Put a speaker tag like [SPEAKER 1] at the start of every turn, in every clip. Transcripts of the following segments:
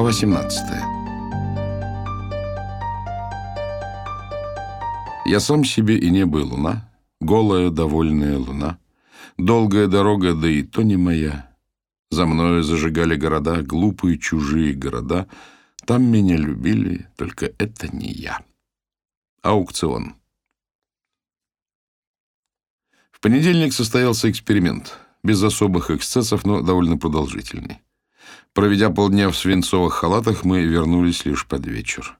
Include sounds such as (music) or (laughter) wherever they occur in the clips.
[SPEAKER 1] Глава 17. Я сам себе и не был луна, голая, довольная луна. Долгая дорога, да и то не моя. За мною зажигали города, глупые чужие города. Там меня любили, только это не я. Аукцион. В понедельник состоялся эксперимент. Без особых эксцессов, но довольно продолжительный. Проведя полдня в свинцовых халатах, мы вернулись лишь под вечер.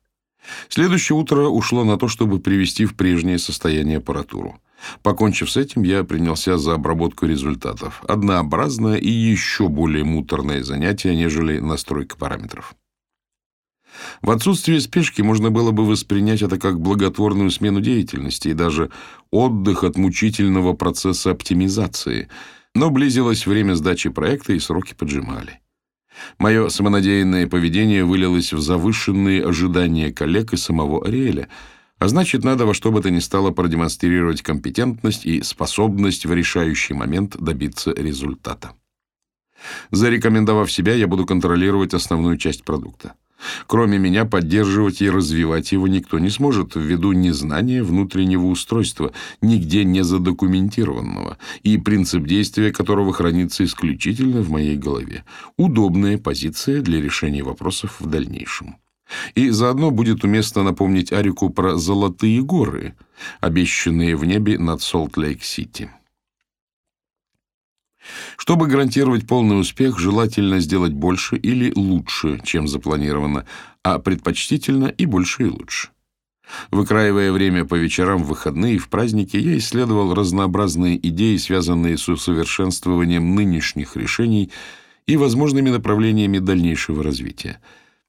[SPEAKER 1] Следующее утро ушло на то, чтобы привести в прежнее состояние аппаратуру. Покончив с этим, я принялся за обработку результатов. Однообразное и еще более муторное занятие, нежели настройка параметров. В отсутствие спешки можно было бы воспринять это как благотворную смену деятельности и даже отдых от мучительного процесса оптимизации, но близилось время сдачи проекта и сроки поджимали. Мое самонадеянное поведение вылилось в завышенные ожидания коллег и самого Ариэля, а значит, надо во что бы то ни стало продемонстрировать компетентность и способность в решающий момент добиться результата. Зарекомендовав себя, я буду контролировать основную часть продукта. Кроме меня, поддерживать и развивать его никто не сможет ввиду незнания внутреннего устройства, нигде не задокументированного, и принцип действия которого хранится исключительно в моей голове. Удобная позиция для решения вопросов в дальнейшем. И заодно будет уместно напомнить Арику про «золотые горы», обещанные в небе над Солт-Лейк-Сити. Чтобы гарантировать полный успех, желательно сделать больше или лучше, чем запланировано, а предпочтительно и больше и лучше. Выкраивая время по вечерам, в выходные и в праздники, я исследовал разнообразные идеи, связанные с усовершенствованием нынешних решений и возможными направлениями дальнейшего развития.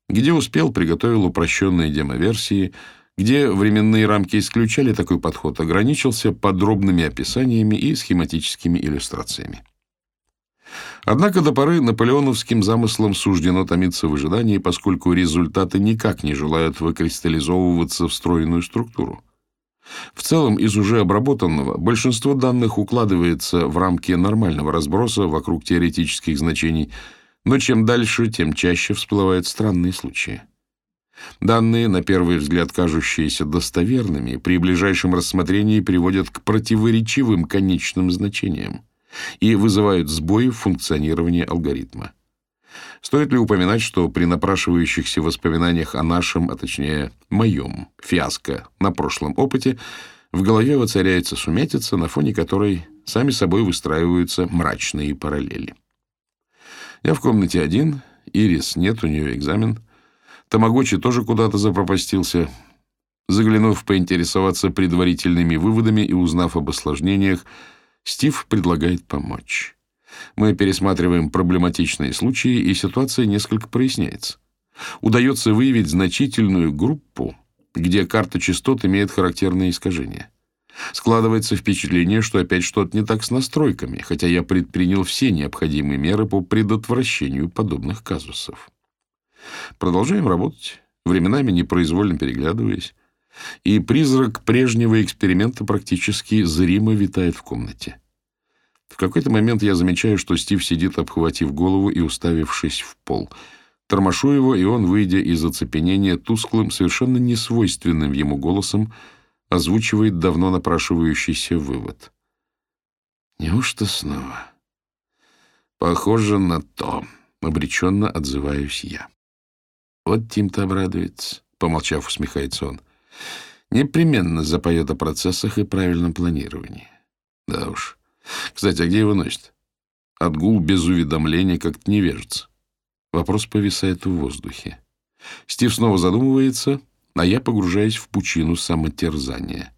[SPEAKER 1] Где успел, приготовил упрощенные демоверсии, где временные рамки исключали такой подход, ограничился подробными описаниями и схематическими иллюстрациями. Однако до поры наполеоновским замыслам суждено томиться в ожидании, поскольку результаты никак не желают выкристаллизовываться в стройную структуру. В целом, из уже обработанного большинство данных укладывается в рамки нормального разброса вокруг теоретических значений, но чем дальше, тем чаще всплывают странные случаи. Данные, на первый взгляд кажущиеся достоверными, при ближайшем рассмотрении приводят к противоречивым конечным значениям и вызывают сбои в функционировании алгоритма. Стоит ли упоминать, что при напрашивающихся воспоминаниях о нашем, а точнее моем, фиаско на прошлом опыте, в голове воцаряется сумятица, на фоне которой сами собой выстраиваются мрачные параллели. Я в комнате один, Ирис нет, у нее экзамен. Тамагочи тоже куда-то запропастился. Заглянув поинтересоваться предварительными выводами и узнав об осложнениях, Стив предлагает помочь. Мы пересматриваем проблематичные случаи, и ситуация несколько проясняется. Удается выявить значительную группу, где карта частот имеет характерные искажения. Складывается впечатление, что опять что-то не так с настройками, хотя я предпринял все необходимые меры по предотвращению подобных казусов. Продолжаем работать, временами непроизвольно переглядываясь и призрак прежнего эксперимента практически зримо витает в комнате. В какой-то момент я замечаю, что Стив сидит, обхватив голову и уставившись в пол. Тормошу его, и он, выйдя из оцепенения, тусклым, совершенно несвойственным ему голосом, озвучивает давно напрашивающийся вывод. «Неужто снова?» «Похоже на то», — обреченно отзываюсь я. «Вот Тим-то обрадуется», — помолчав, усмехается он. Непременно запоет о процессах и правильном планировании. Да уж. Кстати, а где его носит? Отгул без уведомления как-то не вяжется. Вопрос повисает в воздухе. Стив снова задумывается, а я погружаюсь в пучину самотерзания.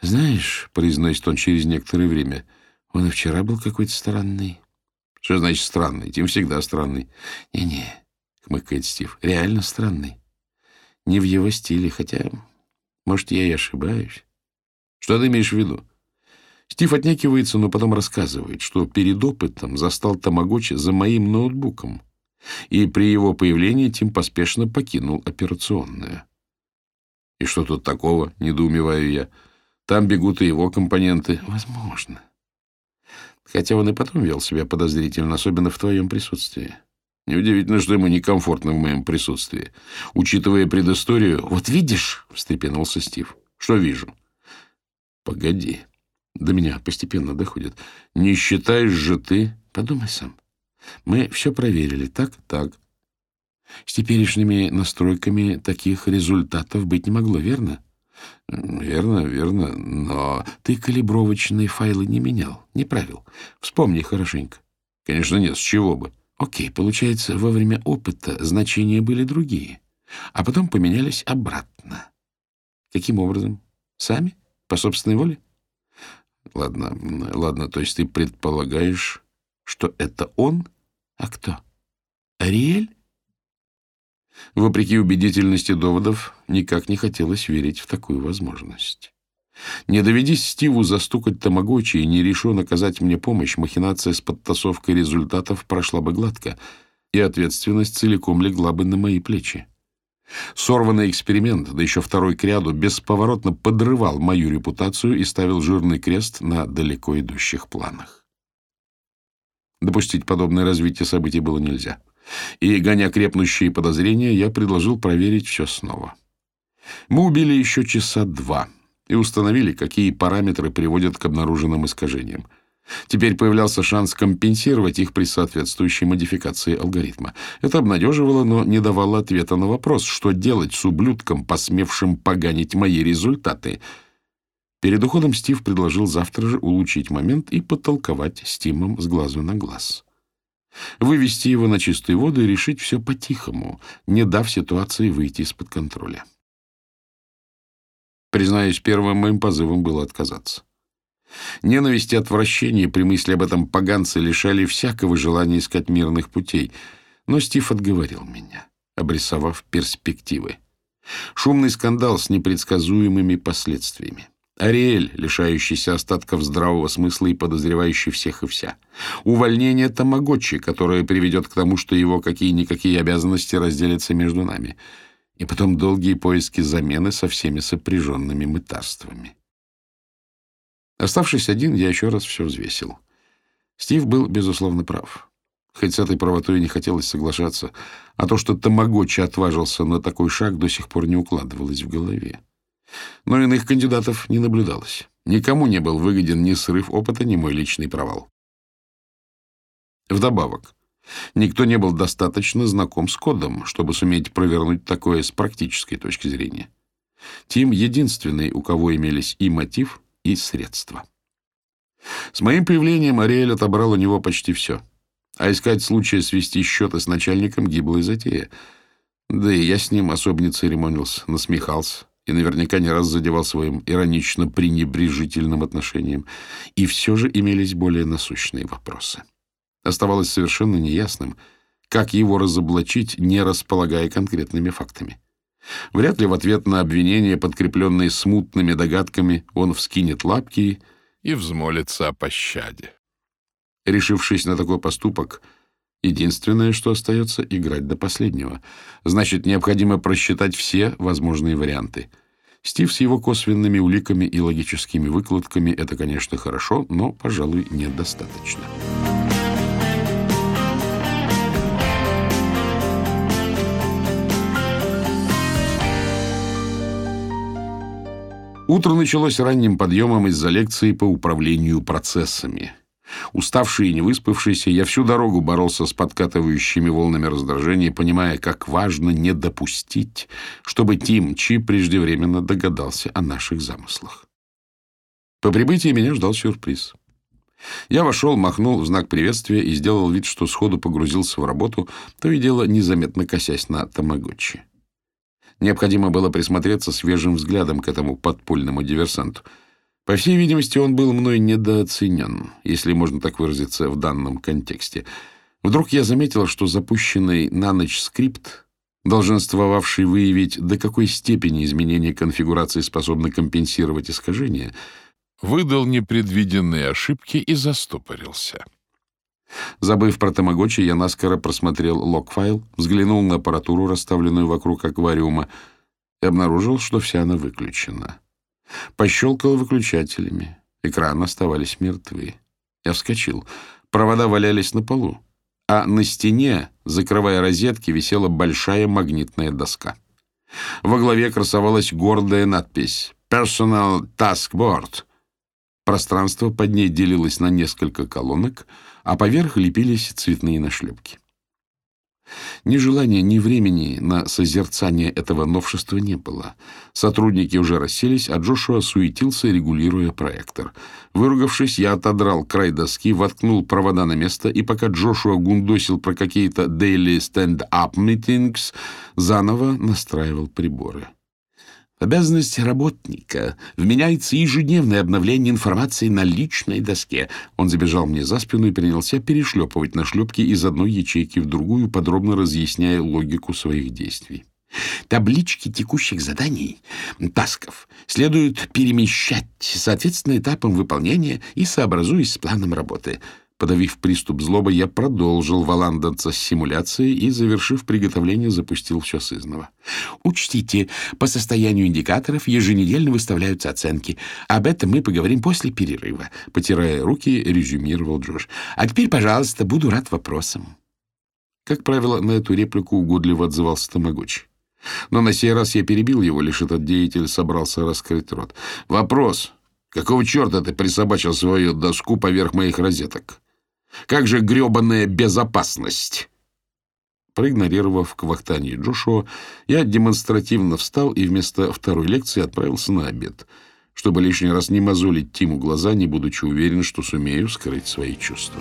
[SPEAKER 1] «Знаешь», — произносит он через некоторое время, — «он и вчера был какой-то странный». «Что значит странный? Тим всегда странный». «Не-не», — хмыкает Стив, — «реально странный. Не в его стиле, хотя, может, я и ошибаюсь. Что ты имеешь в виду? Стив отнекивается, но потом рассказывает, что перед опытом застал Тамагочи за моим ноутбуком, и при его появлении Тим поспешно покинул операционную. И что тут такого, недоумеваю я. Там бегут и его компоненты. Возможно. Хотя он и потом вел себя подозрительно, особенно в твоем присутствии. Неудивительно, что ему некомфортно в моем присутствии. Учитывая предысторию...
[SPEAKER 2] «Вот видишь», — встрепенулся Стив.
[SPEAKER 1] «Что вижу?» «Погоди. До меня постепенно доходит. Не считаешь же ты...»
[SPEAKER 2] «Подумай сам. Мы все проверили. Так, так. С теперешними настройками таких результатов быть не могло, верно?»
[SPEAKER 1] «Верно, верно, но...»
[SPEAKER 2] «Ты калибровочные файлы не менял, не правил. Вспомни хорошенько».
[SPEAKER 1] «Конечно нет, с чего бы?»
[SPEAKER 2] «Окей, получается, во время опыта значения были другие, а потом поменялись обратно. Каким образом? Сами? По собственной воле?»
[SPEAKER 1] «Ладно, ладно, то есть ты предполагаешь, что это он?
[SPEAKER 2] А кто? Ариэль?»
[SPEAKER 1] Вопреки убедительности доводов, никак не хотелось верить в такую возможность. Не доведись Стиву застукать Тамагочи и не решу наказать мне помощь, махинация с подтасовкой результатов прошла бы гладко, и ответственность целиком легла бы на мои плечи. Сорванный эксперимент, да еще второй к ряду, бесповоротно подрывал мою репутацию и ставил жирный крест на далеко идущих планах. Допустить подобное развитие событий было нельзя и, гоня крепнущие подозрения, я предложил проверить все снова. Мы убили еще часа два и установили, какие параметры приводят к обнаруженным искажениям. Теперь появлялся шанс компенсировать их при соответствующей модификации алгоритма. Это обнадеживало, но не давало ответа на вопрос, что делать с ублюдком, посмевшим поганить мои результаты. Перед уходом Стив предложил завтра же улучшить момент и потолковать с Тимом с глазу на глаз. Вывести его на чистую воду и решить все по-тихому, не дав ситуации выйти из-под контроля. Признаюсь, первым моим позывом было отказаться. Ненависть и отвращение при мысли об этом поганце лишали всякого желания искать мирных путей, но Стив отговорил меня, обрисовав перспективы. Шумный скандал с непредсказуемыми последствиями. Ариэль, лишающийся остатков здравого смысла и подозревающий всех и вся. Увольнение Тамагочи, которое приведет к тому, что его какие-никакие обязанности разделятся между нами. И потом долгие поиски замены со всеми сопряженными мытарствами. Оставшись один, я еще раз все взвесил. Стив был, безусловно, прав. Хоть с этой правотой не хотелось соглашаться, а то, что Тамагочи отважился на такой шаг, до сих пор не укладывалось в голове. Но иных кандидатов не наблюдалось. Никому не был выгоден ни срыв опыта, ни мой личный провал. Вдобавок, никто не был достаточно знаком с кодом, чтобы суметь провернуть такое с практической точки зрения. Тим — единственный, у кого имелись и мотив, и средства. С моим появлением Ариэль отобрал у него почти все. А искать случая свести счеты с начальником — гиблая затея. Да и я с ним особо не церемонился, насмехался и наверняка не раз задевал своим иронично-пренебрежительным отношением. И все же имелись более насущные вопросы. Оставалось совершенно неясным, как его разоблачить, не располагая конкретными фактами. Вряд ли в ответ на обвинения, подкрепленные смутными догадками, он вскинет лапки и взмолится о пощаде. Решившись на такой поступок, единственное, что остается, играть до последнего. Значит, необходимо просчитать все возможные варианты — Стив с его косвенными уликами и логическими выкладками — это, конечно, хорошо, но, пожалуй, недостаточно. Утро началось ранним подъемом из-за лекции по управлению процессами. Уставший и невыспавшийся, я всю дорогу боролся с подкатывающими волнами раздражения, понимая, как важно не допустить, чтобы Тим Чи преждевременно догадался о наших замыслах. По прибытии меня ждал сюрприз. Я вошел, махнул в знак приветствия и сделал вид, что сходу погрузился в работу, то и дело незаметно косясь на Тамагочи. Необходимо было присмотреться свежим взглядом к этому подпольному диверсанту — по всей видимости, он был мной недооценен, если можно так выразиться в данном контексте. Вдруг я заметил, что запущенный на ночь скрипт, долженствовавший выявить, до какой степени изменение конфигурации способно компенсировать искажения, выдал непредвиденные ошибки и застопорился. Забыв про тамагочи, я наскоро просмотрел лог-файл, взглянул на аппаратуру, расставленную вокруг аквариума, и обнаружил, что вся она выключена. Пощелкал выключателями. Экраны оставались мертвы. Я вскочил. Провода валялись на полу. а на стене, закрывая розетки, висела большая магнитная доска. Во главе красовалась гордая надпись «Personal Task Board». Пространство под ней делилось на несколько колонок, а поверх лепились цветные нашлепки. Ни желания, ни времени на созерцание этого новшества не было. Сотрудники уже расселись, а Джошуа суетился, регулируя проектор. Выругавшись, я отодрал край доски, воткнул провода на место, и пока Джошуа гундосил про какие-то daily stand-up meetings, заново настраивал приборы обязанность работника вменяется ежедневное обновление информации на личной доске. Он забежал мне за спину и принялся перешлепывать на шлепки из одной ячейки в другую, подробно разъясняя логику своих действий. Таблички текущих заданий, тасков, следует перемещать соответственно этапам выполнения и сообразуясь с планом работы — Подавив приступ злобы, я продолжил валандаться с симуляцией и, завершив приготовление, запустил все сызново. Учтите, по состоянию индикаторов еженедельно выставляются оценки. Об этом мы поговорим после перерыва. Потирая руки, резюмировал Джош. А теперь, пожалуйста, буду рад вопросам. Как правило, на эту реплику угодливо отзывался Тамагочи. Но на сей раз я перебил его, лишь этот деятель собрался раскрыть рот. «Вопрос. Какого черта ты присобачил свою доску поверх моих розеток?» Как же гребаная безопасность!» Проигнорировав квахтание Джошуа, я демонстративно встал и вместо второй лекции отправился на обед, чтобы лишний раз не мозолить Тиму глаза, не будучи уверен, что сумею скрыть свои чувства.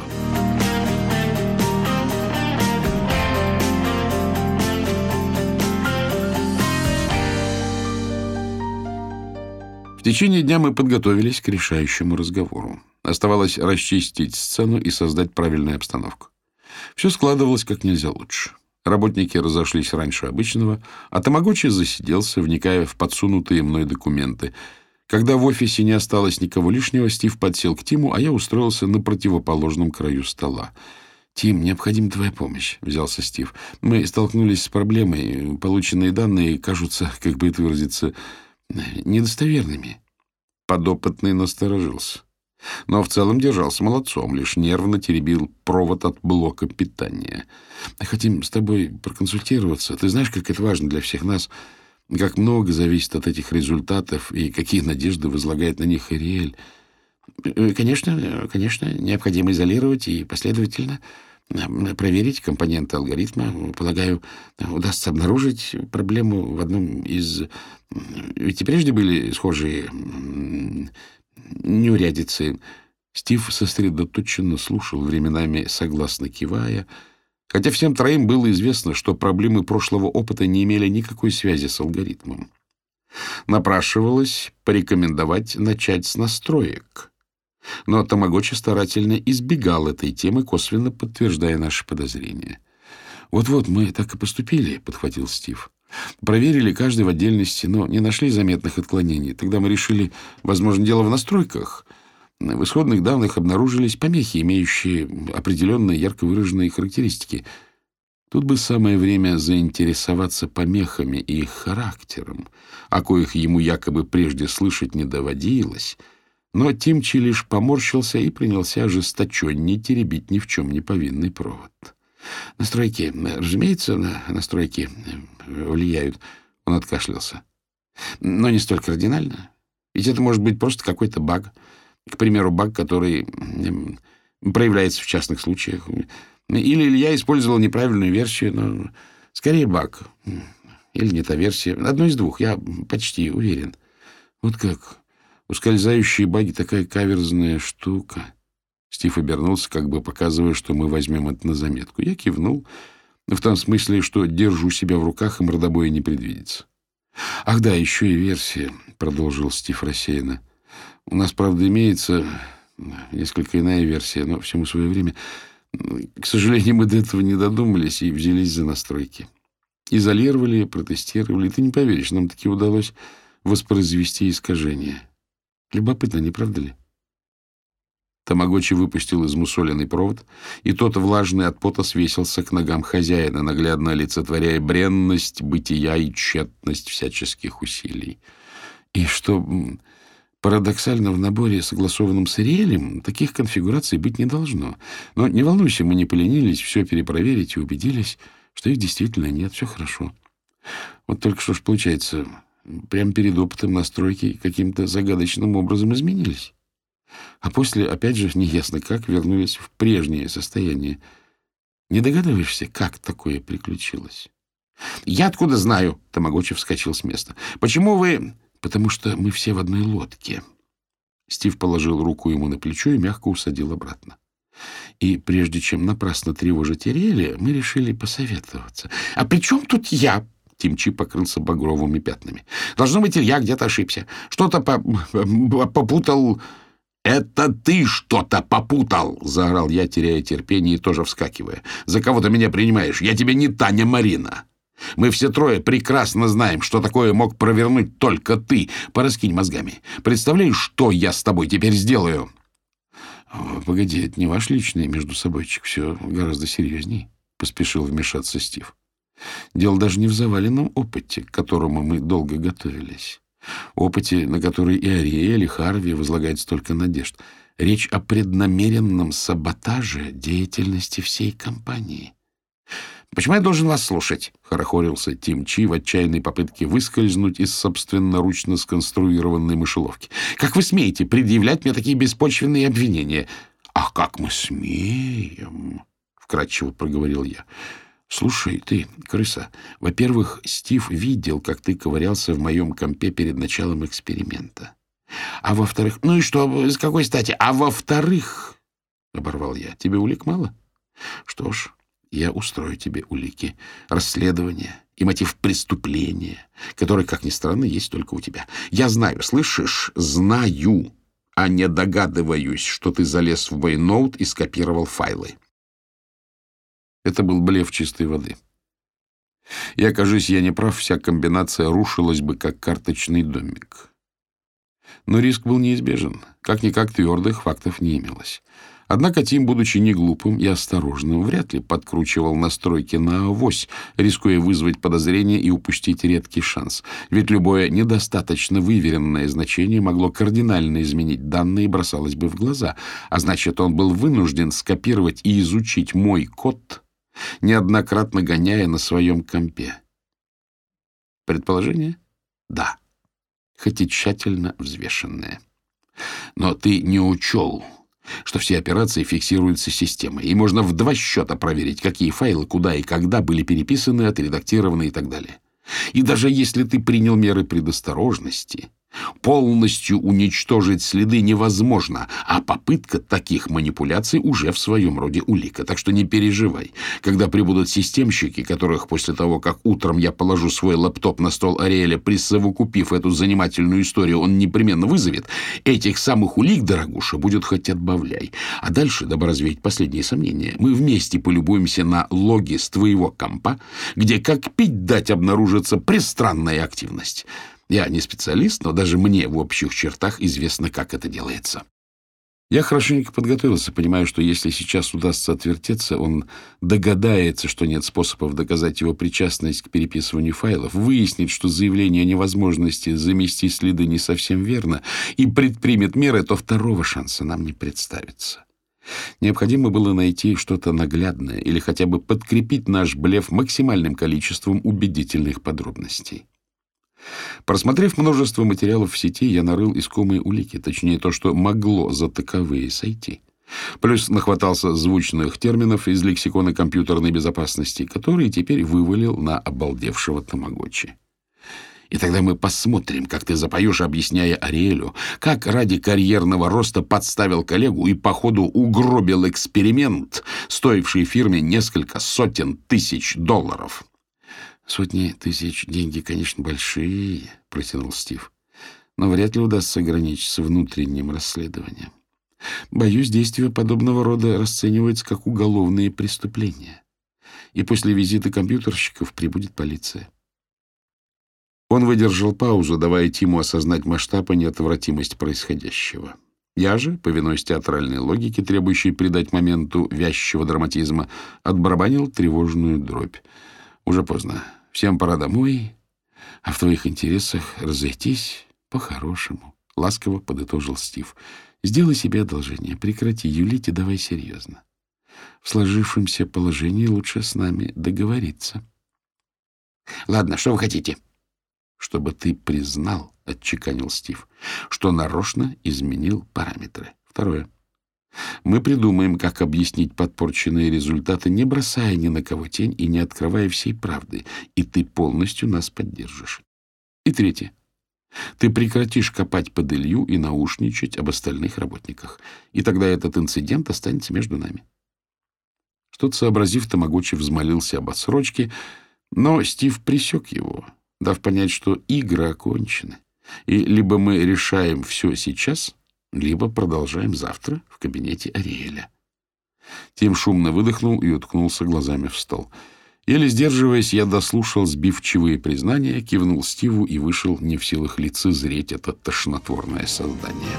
[SPEAKER 1] Течение дня мы подготовились к решающему разговору. Оставалось расчистить сцену и создать правильную обстановку. Все складывалось как нельзя лучше. Работники разошлись раньше обычного, а Тамагочи засиделся, вникая в подсунутые мной документы. Когда в офисе не осталось никого лишнего, Стив подсел к Тиму, а я устроился на противоположном краю стола. «Тим, необходима твоя помощь», — взялся Стив. «Мы столкнулись с проблемой. Полученные данные кажутся, как бы это выразиться, недостоверными». Подопытный насторожился но в целом держался молодцом, лишь нервно теребил провод от блока питания. «Хотим с тобой проконсультироваться. Ты знаешь, как это важно для всех нас, как много зависит от этих результатов и какие надежды возлагает на них Ириэль. Э, конечно, конечно, необходимо изолировать и последовательно проверить компоненты алгоритма. Полагаю, удастся обнаружить проблему в одном из... Ведь и прежде были схожие неурядицы. Стив сосредоточенно слушал, временами согласно кивая, хотя всем троим было известно, что проблемы прошлого опыта не имели никакой связи с алгоритмом. Напрашивалось порекомендовать начать с настроек. Но Тамагочи старательно избегал этой темы, косвенно подтверждая наши подозрения. «Вот-вот, мы так и поступили», — подхватил Стив. Проверили каждый в отдельности, но не нашли заметных отклонений. Тогда мы решили, возможно, дело в настройках. В исходных данных обнаружились помехи, имеющие определенные ярко выраженные характеристики. Тут бы самое время заинтересоваться помехами и их характером, о коих ему якобы прежде слышать не доводилось. Но Тимчи лишь поморщился и принялся ожесточеннее теребить ни в чем не повинный провод. Настройки, разумеется, на настройки влияют. Он откашлялся. Но не столь кардинально. Ведь это может быть просто какой-то баг. К примеру, баг, который проявляется в частных случаях. Или я использовал неправильную версию, но скорее баг. Или не та версия. Одно из двух, я почти уверен. Вот как. Ускользающие баги такая каверзная штука. Стив обернулся, как бы показывая, что мы возьмем это на заметку. Я кивнул, в том смысле, что держу себя в руках, и мордобоя не предвидится. «Ах да, еще и версия», — продолжил Стив рассеянно. «У нас, правда, имеется несколько иная версия, но всему свое время. К сожалению, мы до этого не додумались и взялись за настройки. Изолировали, протестировали. Ты не поверишь, нам таки удалось воспроизвести искажения. Любопытно, не правда ли?» Тамагочи выпустил измусоленный провод, и тот, влажный от пота, свесился к ногам хозяина, наглядно олицетворяя бренность бытия и тщетность всяческих усилий. И что
[SPEAKER 2] Парадоксально, в наборе, согласованном с Ириэлем, таких конфигураций быть не должно. Но не волнуйся, мы не поленились все перепроверить и убедились, что их действительно нет, все хорошо. Вот только что ж получается, прямо перед опытом настройки каким-то загадочным образом изменились. А после, опять же, неясно как, вернулись в прежнее состояние. Не догадываешься, как такое приключилось? — Я откуда знаю? — Тамагочи вскочил с места. — Почему вы потому что мы все в одной лодке. Стив положил руку ему на плечо и мягко усадил обратно. И прежде чем напрасно тревожить Ириэля, мы решили посоветоваться. — А при чем тут я? Тимчи покрылся багровыми пятнами. — Должно быть, я где-то ошибся. Что-то по попутал... — Это ты что-то попутал! — заорал я, теряя терпение и тоже вскакивая. — За кого ты меня принимаешь? Я тебе не Таня Марина. Мы все трое прекрасно знаем, что такое мог провернуть только ты. Пораскинь мозгами. Представляешь, что я с тобой теперь сделаю?» «Погоди, это не ваш личный между собойчик. Все гораздо серьезней», — поспешил вмешаться Стив. «Дело даже не в заваленном опыте, к которому мы долго готовились. Опыте, на который и Ариэль, и Харви возлагают столько надежд. Речь о преднамеренном саботаже деятельности всей компании». «Почему я должен вас слушать?» — хорохорился Тим Чи в отчаянной попытке выскользнуть из собственноручно сконструированной мышеловки. «Как вы смеете предъявлять мне такие беспочвенные обвинения?» «Ах, как мы смеем!» — вкратчиво проговорил я. «Слушай, ты, крыса, во-первых, Стив видел, как ты ковырялся в моем компе перед началом эксперимента. А во-вторых... Ну и что, с какой стати? А во-вторых...» — оборвал я. «Тебе улик мало? Что ж, я устрою тебе улики, расследование и мотив преступления, который, как ни странно, есть только у тебя. Я знаю, слышишь? Знаю, а не догадываюсь, что ты залез в мой и скопировал файлы. Это был блеф чистой воды. И, окажись я не прав, вся комбинация рушилась бы, как карточный домик. Но риск был неизбежен. Как-никак твердых фактов не имелось. Однако Тим, будучи не глупым и осторожным, вряд ли подкручивал настройки на авось, рискуя вызвать подозрение и упустить редкий шанс. Ведь любое недостаточно выверенное значение могло кардинально изменить данные и бросалось бы в глаза. А значит, он был вынужден скопировать и изучить мой код, неоднократно гоняя на своем компе. Предположение? Да. Хоть и тщательно взвешенное. Но ты не учел что все операции фиксируются системой, и можно в два счета проверить, какие файлы куда и когда были переписаны, отредактированы и так далее. И даже если ты принял меры предосторожности, Полностью уничтожить следы невозможно, а попытка таких манипуляций уже в своем роде улика. Так что не переживай. Когда прибудут системщики, которых после того, как утром я положу свой лаптоп на стол Ариэля, присовокупив эту занимательную историю, он непременно вызовет, этих самых улик, дорогуша, будет хоть отбавляй. А дальше, дабы развеять последние сомнения, мы вместе полюбуемся на логи с твоего компа, где, как пить дать, обнаружится пристранная активность. Я не специалист, но даже мне в общих чертах известно, как это делается. Я хорошенько подготовился, понимая, что если сейчас удастся отвертеться, он догадается, что нет способов доказать его причастность к переписыванию файлов, выяснит, что заявление о невозможности замести следы не совсем верно, и предпримет меры, то второго шанса нам не представится. Необходимо было найти что-то наглядное или хотя бы подкрепить наш блеф максимальным количеством убедительных подробностей. Просмотрев множество материалов в сети, я нарыл искомые улики, точнее то, что могло за таковые сойти. Плюс нахватался звучных терминов из лексикона компьютерной безопасности, которые теперь вывалил на обалдевшего тамагочи. И тогда мы посмотрим, как ты запоешь, объясняя Ариэлю, как ради карьерного роста подставил коллегу и, походу, угробил эксперимент, стоивший фирме несколько сотен тысяч долларов. Сотни тысяч деньги, конечно, большие, — протянул Стив, — но вряд ли удастся ограничиться внутренним расследованием. Боюсь, действия подобного рода расцениваются как уголовные преступления. И после визита компьютерщиков прибудет полиция. Он выдержал паузу, давая Тиму осознать масштаб и неотвратимость происходящего. Я же, повинуясь театральной логике, требующей придать моменту вязчего драматизма, отбарабанил тревожную дробь. Уже поздно. Всем пора домой, а в твоих интересах разойтись по-хорошему. ласково подытожил Стив. Сделай себе одолжение, прекрати юлить и давай серьезно. В сложившемся положении лучше с нами договориться. — Ладно, что вы хотите? — Чтобы ты признал, — отчеканил Стив, — что нарочно изменил параметры. Второе. Мы придумаем, как объяснить подпорченные результаты, не бросая ни на кого тень и не открывая всей правды, и ты полностью нас поддержишь. И третье. Ты прекратишь копать под Илью и наушничать об остальных работниках, и тогда этот инцидент останется между нами. Что-то сообразив, Тамагочи взмолился об отсрочке, но Стив присек его, дав понять, что игры окончены, и либо мы решаем все сейчас, либо продолжаем завтра в кабинете Ариэля. Тим шумно выдохнул и уткнулся глазами в стол. Еле сдерживаясь, я дослушал сбивчивые признания, кивнул Стиву и вышел не в силах лицезреть это тошнотворное создание.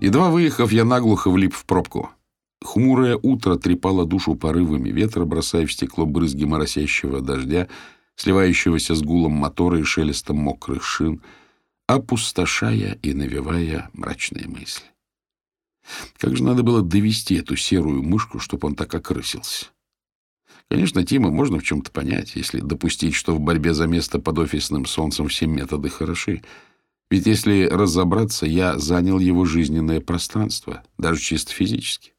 [SPEAKER 2] Едва выехав, я наглухо влип в пробку. Хмурое утро трепало душу порывами ветра, бросая в стекло брызги моросящего дождя, сливающегося с гулом мотора и шелестом мокрых шин, опустошая и навевая мрачные мысли. Как же надо было довести эту серую мышку, чтобы он так окрысился? Конечно, Тима можно в чем-то понять, если допустить, что в борьбе за место под офисным солнцем все методы хороши. Ведь если разобраться, я занял его жизненное пространство, даже чисто физически.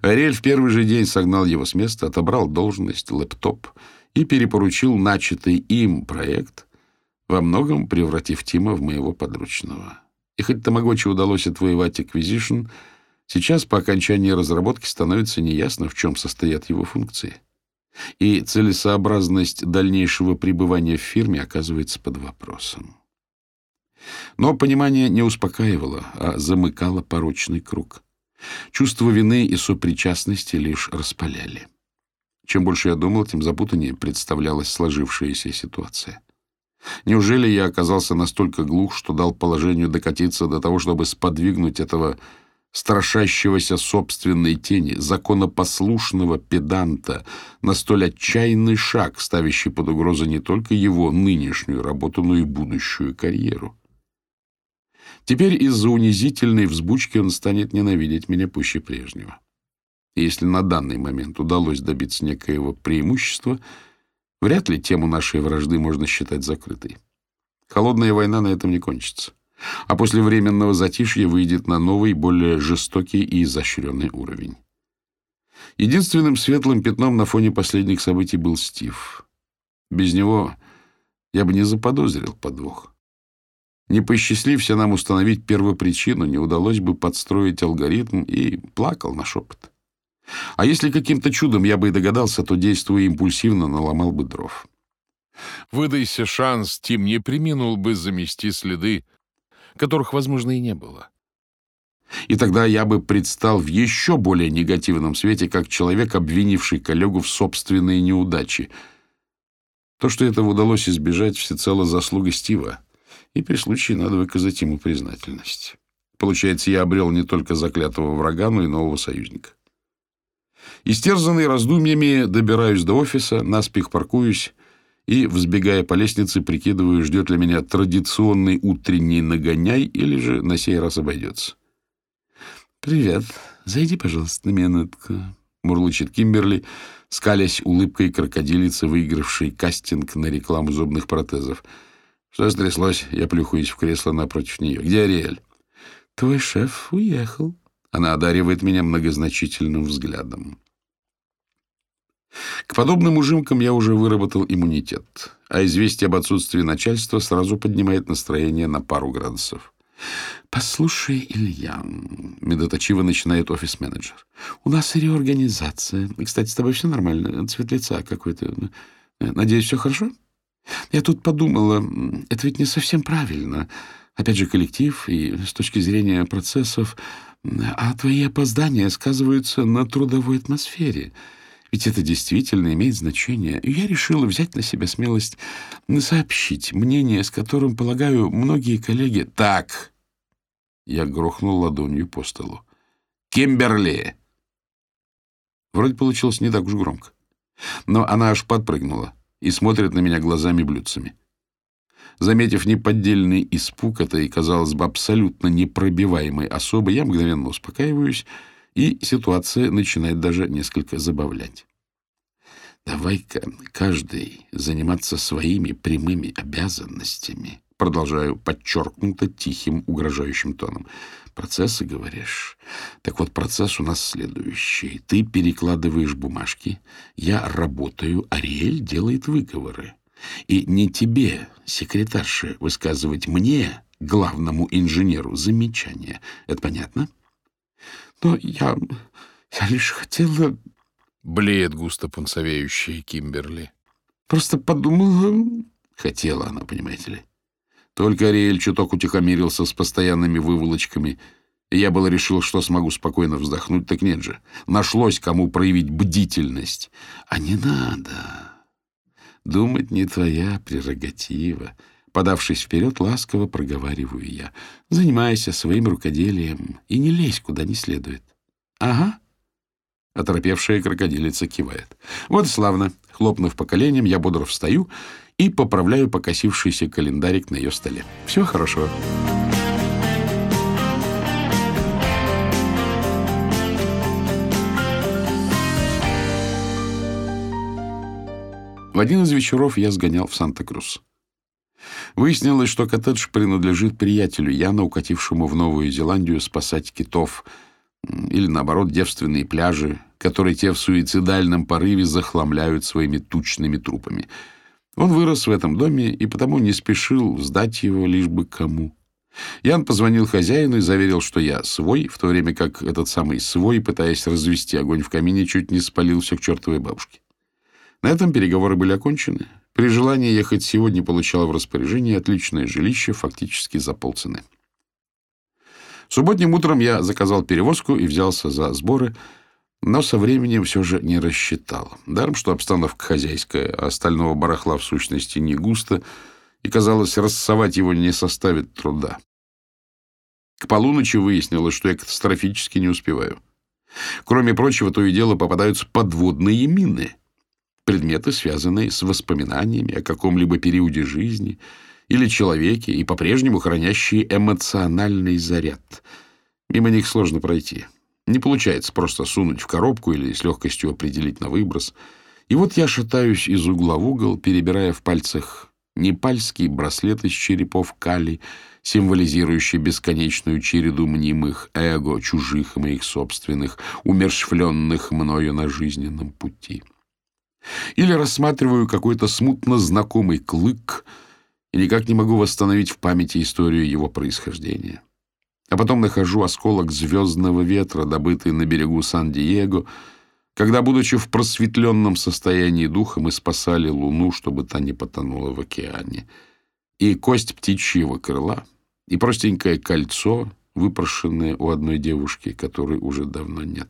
[SPEAKER 2] Ариэль в первый же день согнал его с места, отобрал должность, лэптоп и перепоручил начатый им проект, во многом превратив Тима в моего подручного. И хоть Тамагочи удалось отвоевать Acquisition, сейчас по окончании разработки становится неясно, в чем состоят его функции. И целесообразность дальнейшего пребывания в фирме оказывается под вопросом. Но понимание не успокаивало, а замыкало порочный круг — Чувство вины и сопричастности лишь распаляли. Чем больше я думал, тем запутаннее представлялась сложившаяся ситуация. Неужели я оказался настолько глух, что дал положению докатиться до того, чтобы сподвигнуть этого страшащегося собственной тени, законопослушного педанта на столь отчаянный шаг, ставящий под угрозу не только его нынешнюю работу, но и будущую карьеру? Теперь из-за унизительной взбучки он станет ненавидеть меня пуще прежнего. Если на данный момент удалось добиться некоего преимущества, вряд ли тему нашей вражды можно считать закрытой. Холодная война на этом не кончится. А после временного затишья выйдет на новый, более жестокий и изощренный уровень. Единственным светлым пятном на фоне последних событий был Стив. Без него я бы не заподозрил подвох. Не посчастлився нам установить первопричину, не удалось бы подстроить алгоритм и плакал на шепот. А если каким-то чудом я бы и догадался, то, действуя импульсивно, наломал бы дров.
[SPEAKER 1] Выдайся шанс, Тим не приминул бы замести следы, которых, возможно, и не было.
[SPEAKER 2] И тогда я бы предстал в еще более негативном свете, как человек, обвинивший коллегу в собственные неудачи. То, что этого удалось избежать, всецело заслуга Стива и при случае надо выказать ему признательность. Получается, я обрел не только заклятого врага, но и нового союзника. Истерзанный раздумьями, добираюсь до офиса, наспех паркуюсь и, взбегая по лестнице, прикидываю, ждет ли меня традиционный утренний нагоняй или же на сей раз обойдется. «Привет. Зайди, пожалуйста, на минутку», — мурлычет Кимберли, скалясь улыбкой крокодилицы, выигравшей кастинг на рекламу зубных протезов — что стряслось? Я плюхаюсь в кресло напротив нее. Где Ариэль? Твой шеф уехал. Она одаривает меня многозначительным взглядом. К подобным ужимкам я уже выработал иммунитет, а известие об отсутствии начальства сразу поднимает настроение на пару градусов. «Послушай, Илья», — медоточиво начинает офис-менеджер, — «у нас реорганизация. Кстати, с тобой все нормально? Цвет лица какой-то. Надеюсь, все хорошо?» Я тут подумала, это ведь не совсем правильно. Опять же, коллектив и с точки зрения процессов. А твои опоздания сказываются на трудовой атмосфере. Ведь это действительно имеет значение. И я решила взять на себя смелость сообщить мнение, с которым, полагаю, многие коллеги... Так! Я грохнул ладонью по столу. Кимберли! Вроде получилось не так уж громко. Но она аж подпрыгнула и смотрит на меня глазами-блюдцами. Заметив неподдельный испуг этой, казалось бы, абсолютно непробиваемой особы, я мгновенно успокаиваюсь, и ситуация начинает даже несколько забавлять. Давай-ка каждый заниматься своими прямыми обязанностями, продолжаю подчеркнуто тихим, угрожающим тоном. Процессы, говоришь? Так вот, процесс у нас следующий. Ты перекладываешь бумажки, я работаю, Ариэль делает выговоры. И не тебе, секретарше, высказывать мне, главному инженеру, замечания. Это понятно? Но я... я лишь хотела...
[SPEAKER 1] Блеет густо пунцовеющая Кимберли.
[SPEAKER 2] Просто подумала... Хотела она, понимаете ли. Только Ариэль чуток утихомирился с постоянными выволочками, и я было решил, что смогу спокойно вздохнуть, так нет же. Нашлось, кому проявить бдительность. А не надо. Думать не твоя прерогатива. Подавшись вперед, ласково проговариваю я. Занимайся своим рукоделием и не лезь куда не следует. Ага. Оторопевшая крокодилица кивает. Вот славно. Хлопнув по коленям, я бодро встаю и поправляю покосившийся календарик на ее столе. Всего хорошего. В один из вечеров я сгонял в Санта-Крус. Выяснилось, что коттедж принадлежит приятелю Яна, укатившему в Новую Зеландию спасать китов, или, наоборот, девственные пляжи, которые те в суицидальном порыве захламляют своими тучными трупами. Он вырос в этом доме и потому не спешил сдать его лишь бы кому. Ян позвонил хозяину и заверил, что я свой, в то время как этот самый свой, пытаясь развести огонь в камине, чуть не спалил все к чертовой бабушке. На этом переговоры были окончены. При желании ехать сегодня получала в распоряжении отличное жилище фактически за полцены. Субботним утром я заказал перевозку и взялся за сборы, но со временем все же не рассчитал. Даром, что обстановка хозяйская, а остального барахла в сущности не густо, и, казалось, рассовать его не составит труда. К полуночи выяснилось, что я катастрофически не успеваю. Кроме прочего, то и дело попадаются подводные мины — предметы, связанные с воспоминаниями о каком-либо периоде жизни или человеке и по-прежнему хранящие эмоциональный заряд. Мимо них сложно пройти. Не получается просто сунуть в коробку или с легкостью определить на выброс. И вот я шатаюсь из угла в угол, перебирая в пальцах непальский браслет из черепов кали, символизирующий бесконечную череду мнимых эго, чужих и моих собственных, умершвленных мною на жизненном пути. Или рассматриваю какой-то смутно знакомый клык и никак не могу восстановить в памяти историю его происхождения. А потом нахожу осколок звездного ветра, добытый на берегу Сан-Диего, когда, будучи в просветленном состоянии духа, мы спасали Луну, чтобы та не потонула в океане. И кость птичьего крыла, и простенькое кольцо, выпрошенное у одной девушки, которой уже давно нет.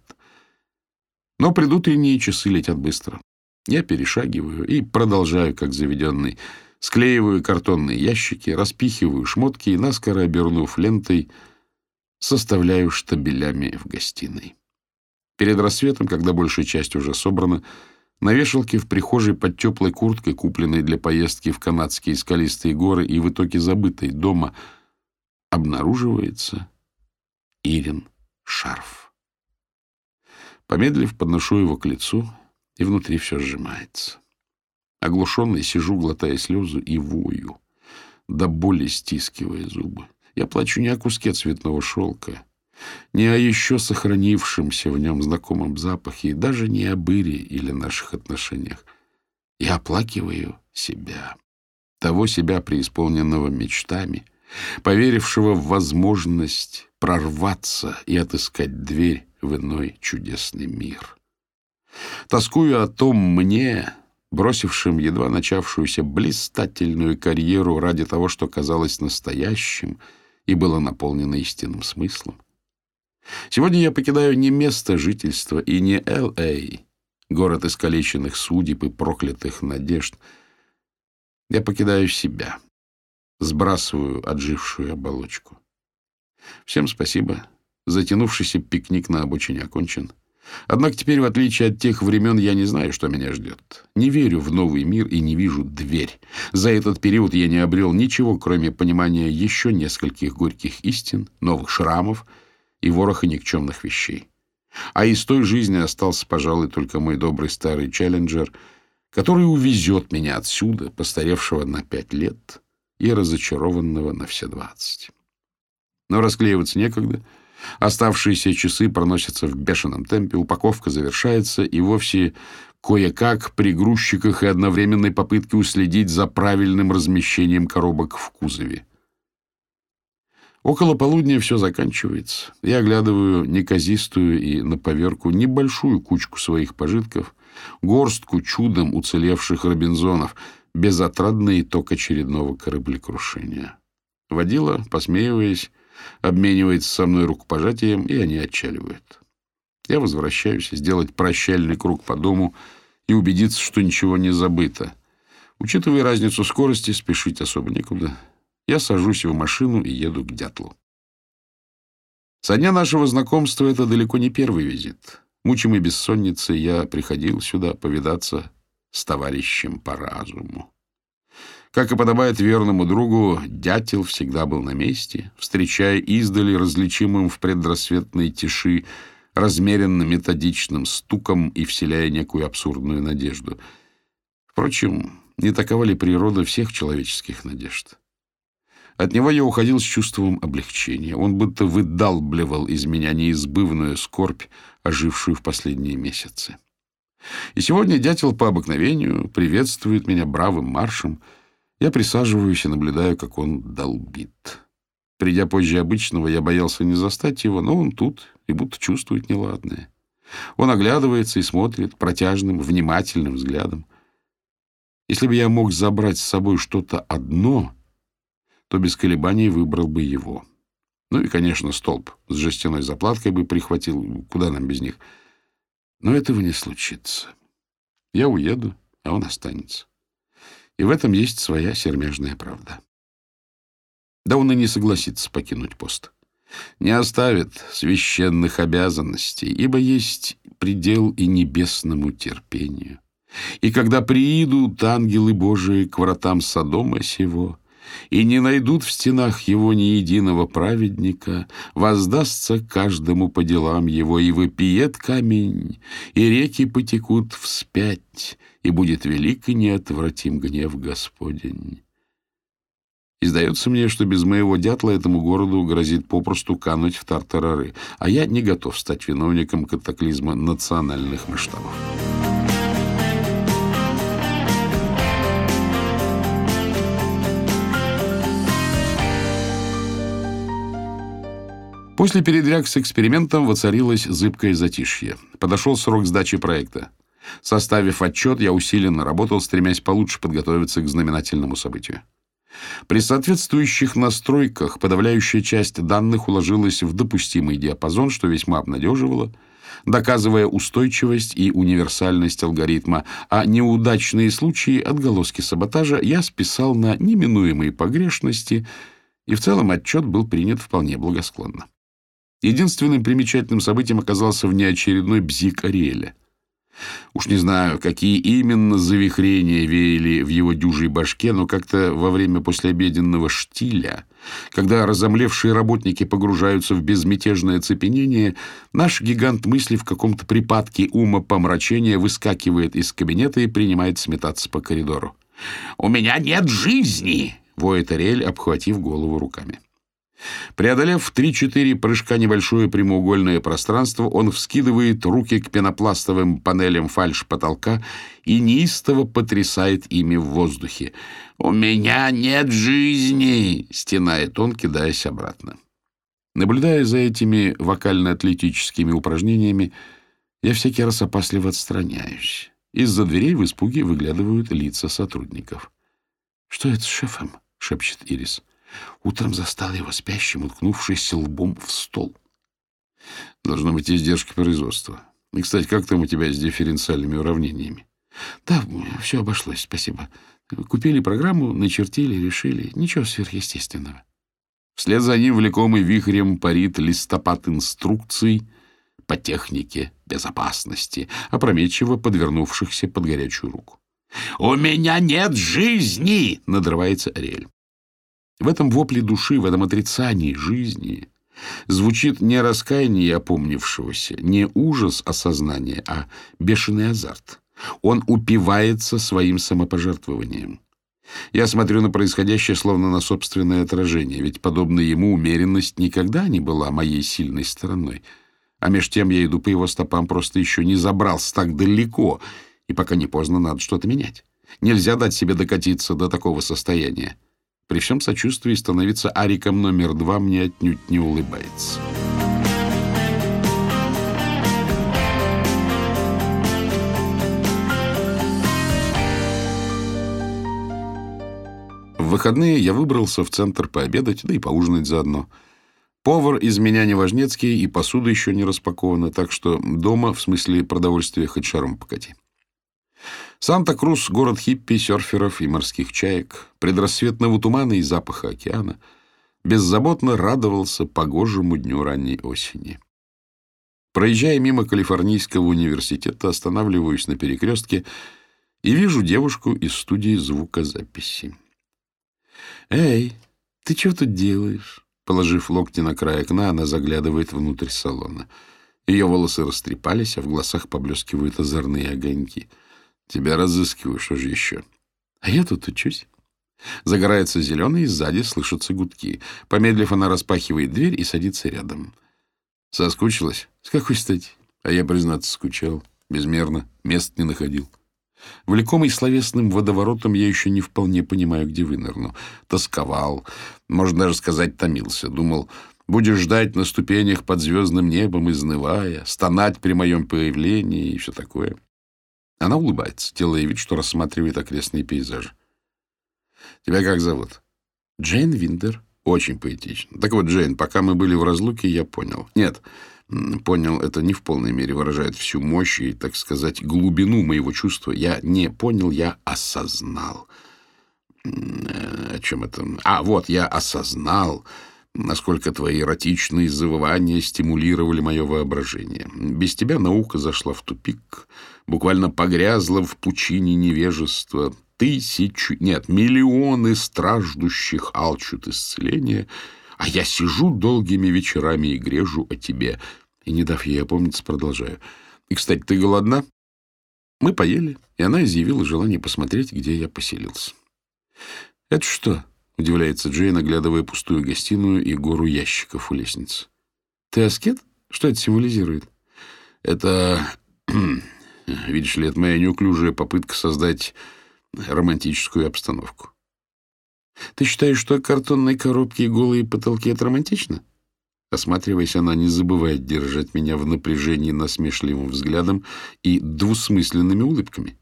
[SPEAKER 2] Но предутренние часы летят быстро. Я перешагиваю и продолжаю, как заведенный. Склеиваю картонные ящики, распихиваю шмотки и, наскоро обернув лентой, составляю штабелями в гостиной. Перед рассветом, когда большая часть уже собрана, на вешалке в прихожей под теплой курткой, купленной для поездки в канадские скалистые горы и в итоге забытой дома, обнаруживается Ирин шарф. Помедлив, подношу его к лицу и внутри все сжимается. Оглушенный сижу, глотая слезы, и вою, до боли стискивая зубы. Я плачу не о куске цветного шелка, не о еще сохранившемся в нем знакомом запахе, и даже не о быре или наших отношениях. Я оплакиваю себя, того себя, преисполненного мечтами, поверившего в возможность прорваться и отыскать дверь в иной чудесный мир. Тоскую о том мне, бросившем едва начавшуюся блистательную карьеру ради того, что казалось настоящим и было наполнено истинным смыслом. Сегодня я покидаю не место жительства и не Л.А., город искалеченных судеб и проклятых надежд. Я покидаю себя, сбрасываю отжившую оболочку. Всем спасибо. Затянувшийся пикник на обочине окончен.
[SPEAKER 1] Однако теперь, в отличие от тех времен, я не знаю, что меня ждет. Не верю в новый мир и не вижу дверь. За этот период я не обрел ничего, кроме понимания еще нескольких горьких истин, новых шрамов и вороха никчемных вещей. А из той жизни остался, пожалуй, только мой добрый старый челленджер, который увезет меня отсюда, постаревшего на пять лет и разочарованного на все двадцать. Но расклеиваться некогда — Оставшиеся часы проносятся в бешеном темпе, упаковка завершается, и вовсе кое-как при грузчиках и одновременной попытке уследить за правильным размещением коробок в кузове. Около полудня все заканчивается. Я оглядываю неказистую и на поверку небольшую кучку своих пожитков, горстку чудом уцелевших робинзонов, безотрадный итог очередного кораблекрушения. Водила, посмеиваясь, обменивается со мной рукопожатием, и они отчаливают. Я возвращаюсь сделать прощальный круг по дому и убедиться, что ничего не забыто. Учитывая разницу скорости, спешить особо некуда. Я сажусь в машину и еду к дятлу. Со дня нашего знакомства это далеко не первый визит. Мучимый бессонницей я приходил сюда повидаться с товарищем по разуму. Как и подобает верному другу, дятел всегда был на месте, встречая издали различимым в предрассветной тиши размеренно-методичным стуком и вселяя некую абсурдную надежду. Впрочем, не такова ли природа всех человеческих надежд? От него я уходил с чувством облегчения. Он будто выдалбливал из меня неизбывную скорбь, ожившую в последние месяцы. И сегодня дятел по обыкновению приветствует меня бравым маршем — я присаживаюсь и наблюдаю, как он долбит. Придя позже обычного, я боялся не застать его, но он тут и будто чувствует неладное. Он оглядывается и смотрит протяжным, внимательным взглядом. Если бы я мог забрать с собой что-то одно, то без колебаний выбрал бы его. Ну и, конечно, столб с жестяной заплаткой бы прихватил, куда нам без них. Но этого не случится. Я уеду, а он останется. И в этом есть своя сермяжная правда. Да он и не согласится покинуть пост. Не оставит священных обязанностей, ибо есть предел и небесному терпению. И когда приидут ангелы Божии к вратам Содома сего, и не найдут в стенах его ни единого праведника, воздастся каждому по делам его, и выпиет камень, и реки потекут вспять, и будет велик и неотвратим гнев Господень. И сдается мне, что без моего дятла этому городу грозит попросту кануть в тартарары, а я не готов стать виновником катаклизма национальных масштабов. После передряг с экспериментом воцарилось зыбкое затишье. Подошел срок сдачи проекта. Составив отчет, я усиленно работал, стремясь получше подготовиться к знаменательному событию. При соответствующих настройках подавляющая часть данных уложилась в допустимый диапазон, что весьма обнадеживало, доказывая устойчивость и универсальность алгоритма, а неудачные случаи отголоски саботажа я списал на неминуемые погрешности, и в целом отчет был принят вполне благосклонно. Единственным примечательным событием оказался внеочередной бзик Ариэля. Уж не знаю, какие именно завихрения веяли в его дюжей башке, но как-то во время послеобеденного штиля, когда разомлевшие работники погружаются в безмятежное цепенение, наш гигант мысли в каком-то припадке ума помрачения выскакивает из кабинета и принимает сметаться по коридору. «У меня нет жизни!» — воет Ариэль, обхватив голову руками. Преодолев три-четыре прыжка небольшое прямоугольное пространство, он вскидывает руки к пенопластовым панелям фальш-потолка и неистово потрясает ими в воздухе. «У меня нет жизни!» — стенает он, кидаясь обратно. Наблюдая за этими вокально-атлетическими упражнениями, я всякий раз опасливо отстраняюсь. Из-за дверей в испуге выглядывают лица сотрудников. «Что это с шефом?» — шепчет Ирис. Утром застал его спящим, уткнувшись лбом в стол. Должно быть издержки производства. И, кстати, как там у тебя с дифференциальными уравнениями? Да, все обошлось, спасибо. Купили программу, начертили, решили. Ничего сверхъестественного. Вслед за ним, влекомый вихрем, парит листопад инструкций,
[SPEAKER 2] по технике безопасности, опрометчиво подвернувшихся под горячую руку. «У меня нет жизни!» — надрывается Ариэль. В этом вопле души, в этом отрицании жизни звучит не раскаяние опомнившегося, не ужас осознания, а бешеный азарт. Он упивается своим самопожертвованием. Я смотрю на происходящее словно на собственное отражение, ведь, подобно ему, умеренность никогда не была моей сильной стороной. А меж тем я иду по его стопам, просто еще не забрался так далеко, и пока не поздно, надо что-то менять. Нельзя дать себе докатиться до такого состояния. При всем сочувствии становиться ариком номер два мне отнюдь не улыбается. В выходные я выбрался в центр пообедать, да и поужинать заодно. Повар из меня не важнецкий, и посуда еще не распакована, так что дома, в смысле продовольствия, хоть шаром покати. Санта-Крус — город хиппи, серферов и морских чаек, предрассветного тумана и запаха океана, беззаботно радовался погожему дню ранней осени. Проезжая мимо Калифорнийского университета, останавливаюсь на перекрестке и вижу девушку из студии звукозаписи. «Эй, ты что тут делаешь?» Положив локти на край окна, она заглядывает внутрь салона. Ее волосы растрепались, а в глазах поблескивают озорные огоньки — Тебя разыскиваю, что же еще? А я тут учусь. Загорается зеленый, и сзади слышатся гудки. Помедлив, она распахивает дверь и садится рядом. Соскучилась? С какой стати? А я, признаться, скучал. Безмерно. Мест не находил. Влекомый словесным водоворотом я еще не вполне понимаю, где вынырну. Тосковал, можно даже сказать, томился. Думал, будешь ждать на ступенях под звездным небом, изнывая, стонать при моем появлении и все такое. Она улыбается, делая вид, что рассматривает окрестные пейзажи. «Тебя как зовут?» «Джейн Виндер». «Очень поэтично. Так вот, Джейн, пока мы были в разлуке, я понял. Нет, понял, это не в полной мере выражает всю мощь и, так сказать, глубину моего чувства. Я не понял, я осознал. О чем это? А, вот, я осознал, насколько твои эротичные завывания стимулировали мое воображение. Без тебя наука зашла в тупик, буквально погрязла в пучине невежества. Тысячи, нет, миллионы страждущих алчут исцеления, а я сижу долгими вечерами и грежу о тебе. И, не дав ей опомниться, продолжаю. И, кстати, ты голодна? Мы поели, и она изъявила желание посмотреть, где я поселился. «Это что?» — удивляется Джейн, оглядывая пустую гостиную и гору ящиков у лестницы. «Ты аскет? Что это символизирует?» «Это (clears throat) Видишь ли, это моя неуклюжая попытка создать романтическую обстановку. Ты считаешь, что картонные коробки и голые потолки — это романтично? Осматриваясь, она не забывает держать меня в напряжении насмешливым взглядом и двусмысленными улыбками.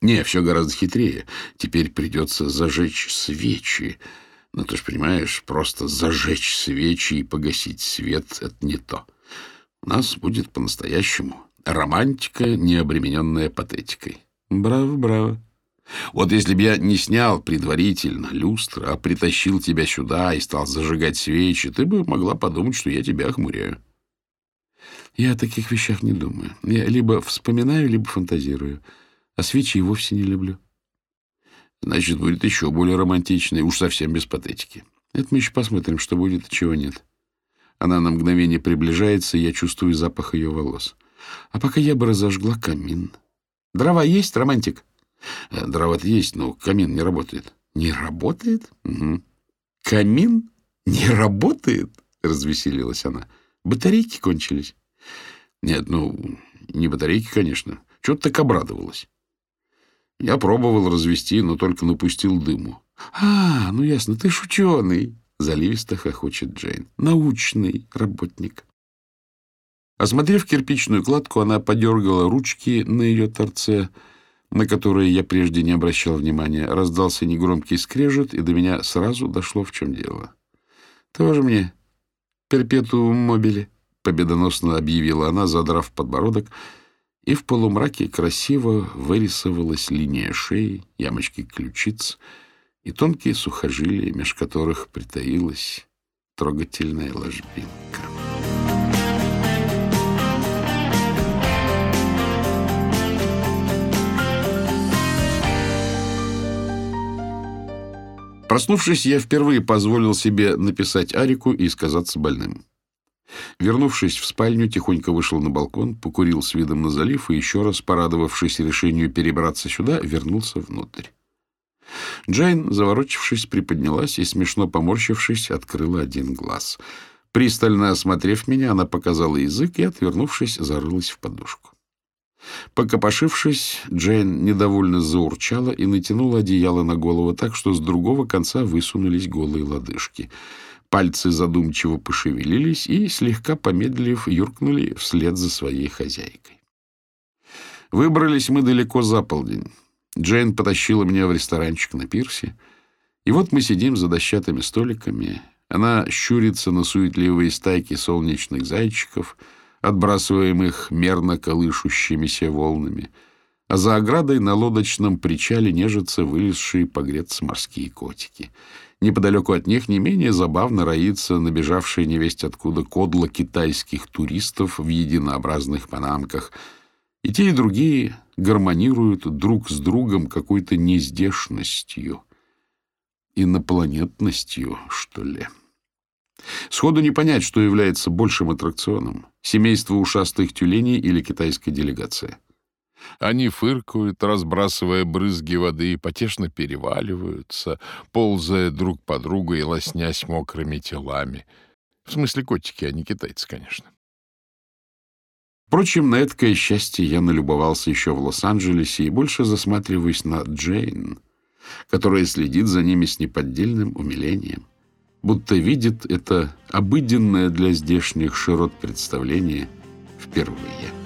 [SPEAKER 2] Не, все гораздо хитрее. Теперь придется зажечь свечи. Ну, ты ж понимаешь, просто зажечь свечи и погасить свет — это не то. У нас будет по-настоящему Романтика, не обремененная патетикой. Браво, браво. Вот если бы я не снял предварительно люстра, а притащил тебя сюда и стал зажигать свечи, ты бы могла подумать, что я тебя охмуряю. Я о таких вещах не думаю. Я либо вспоминаю, либо фантазирую. А свечи и вовсе не люблю. Значит, будет еще более романтично уж совсем без патетики. Это мы еще посмотрим, что будет и чего нет. Она на мгновение приближается, и я чувствую запах ее волос. А пока я бы разожгла камин. Дрова есть, романтик? Э, дрова-то есть, но камин не работает. Не работает? Угу. Камин не работает? Развеселилась она. Батарейки кончились. Нет, ну, не батарейки, конечно. Чего-то так обрадовалась. Я пробовал развести, но только напустил дыму. А, ну ясно, ты ж ученый. Заливисто хохочет Джейн. Научный работник. Осмотрев кирпичную кладку, она подергала ручки на ее торце, на которые я прежде не обращал внимания. Раздался негромкий скрежет, и до меня сразу дошло, в чем дело. «Тоже мне перпетуум мобили», — победоносно объявила она, задрав подбородок, и в полумраке красиво вырисовалась линия шеи, ямочки ключиц и тонкие сухожилия, меж которых притаилась трогательная ложбинка.
[SPEAKER 1] Проснувшись, я впервые позволил себе написать Арику и сказаться больным. Вернувшись в спальню, тихонько вышел на балкон, покурил с видом на залив и, еще раз порадовавшись решению перебраться сюда, вернулся внутрь. Джейн, заворочившись, приподнялась и, смешно поморщившись, открыла один глаз. Пристально осмотрев меня, она показала язык и, отвернувшись, зарылась в подушку. Покопошившись, Джейн недовольно заурчала и натянула одеяло на голову так, что с другого конца высунулись голые лодыжки. Пальцы задумчиво пошевелились и, слегка помедлив, юркнули вслед за своей хозяйкой. Выбрались мы далеко за полдень. Джейн потащила меня в ресторанчик на пирсе, и вот мы сидим за дощатыми столиками. Она щурится на суетливые стайки солнечных зайчиков, отбрасываемых мерно колышущимися волнами, а за оградой на лодочном причале нежатся вылезшие погреться морские котики. Неподалеку от них не менее забавно роится набежавшая невесть откуда кодла китайских туристов в единообразных панамках. И те, и другие гармонируют друг с другом какой-то нездешностью, инопланетностью, что ли. Сходу не понять, что является большим аттракционом — семейство ушастых тюленей или китайская делегация. Они фыркают, разбрасывая брызги воды, потешно переваливаются, ползая друг по другу и лоснясь мокрыми телами. В смысле котики, а не китайцы, конечно. Впрочем, на эткое счастье я налюбовался еще в Лос-Анджелесе и больше засматриваюсь на Джейн, которая следит за ними с неподдельным умилением, будто видит это обыденное для здешних широт представление впервые.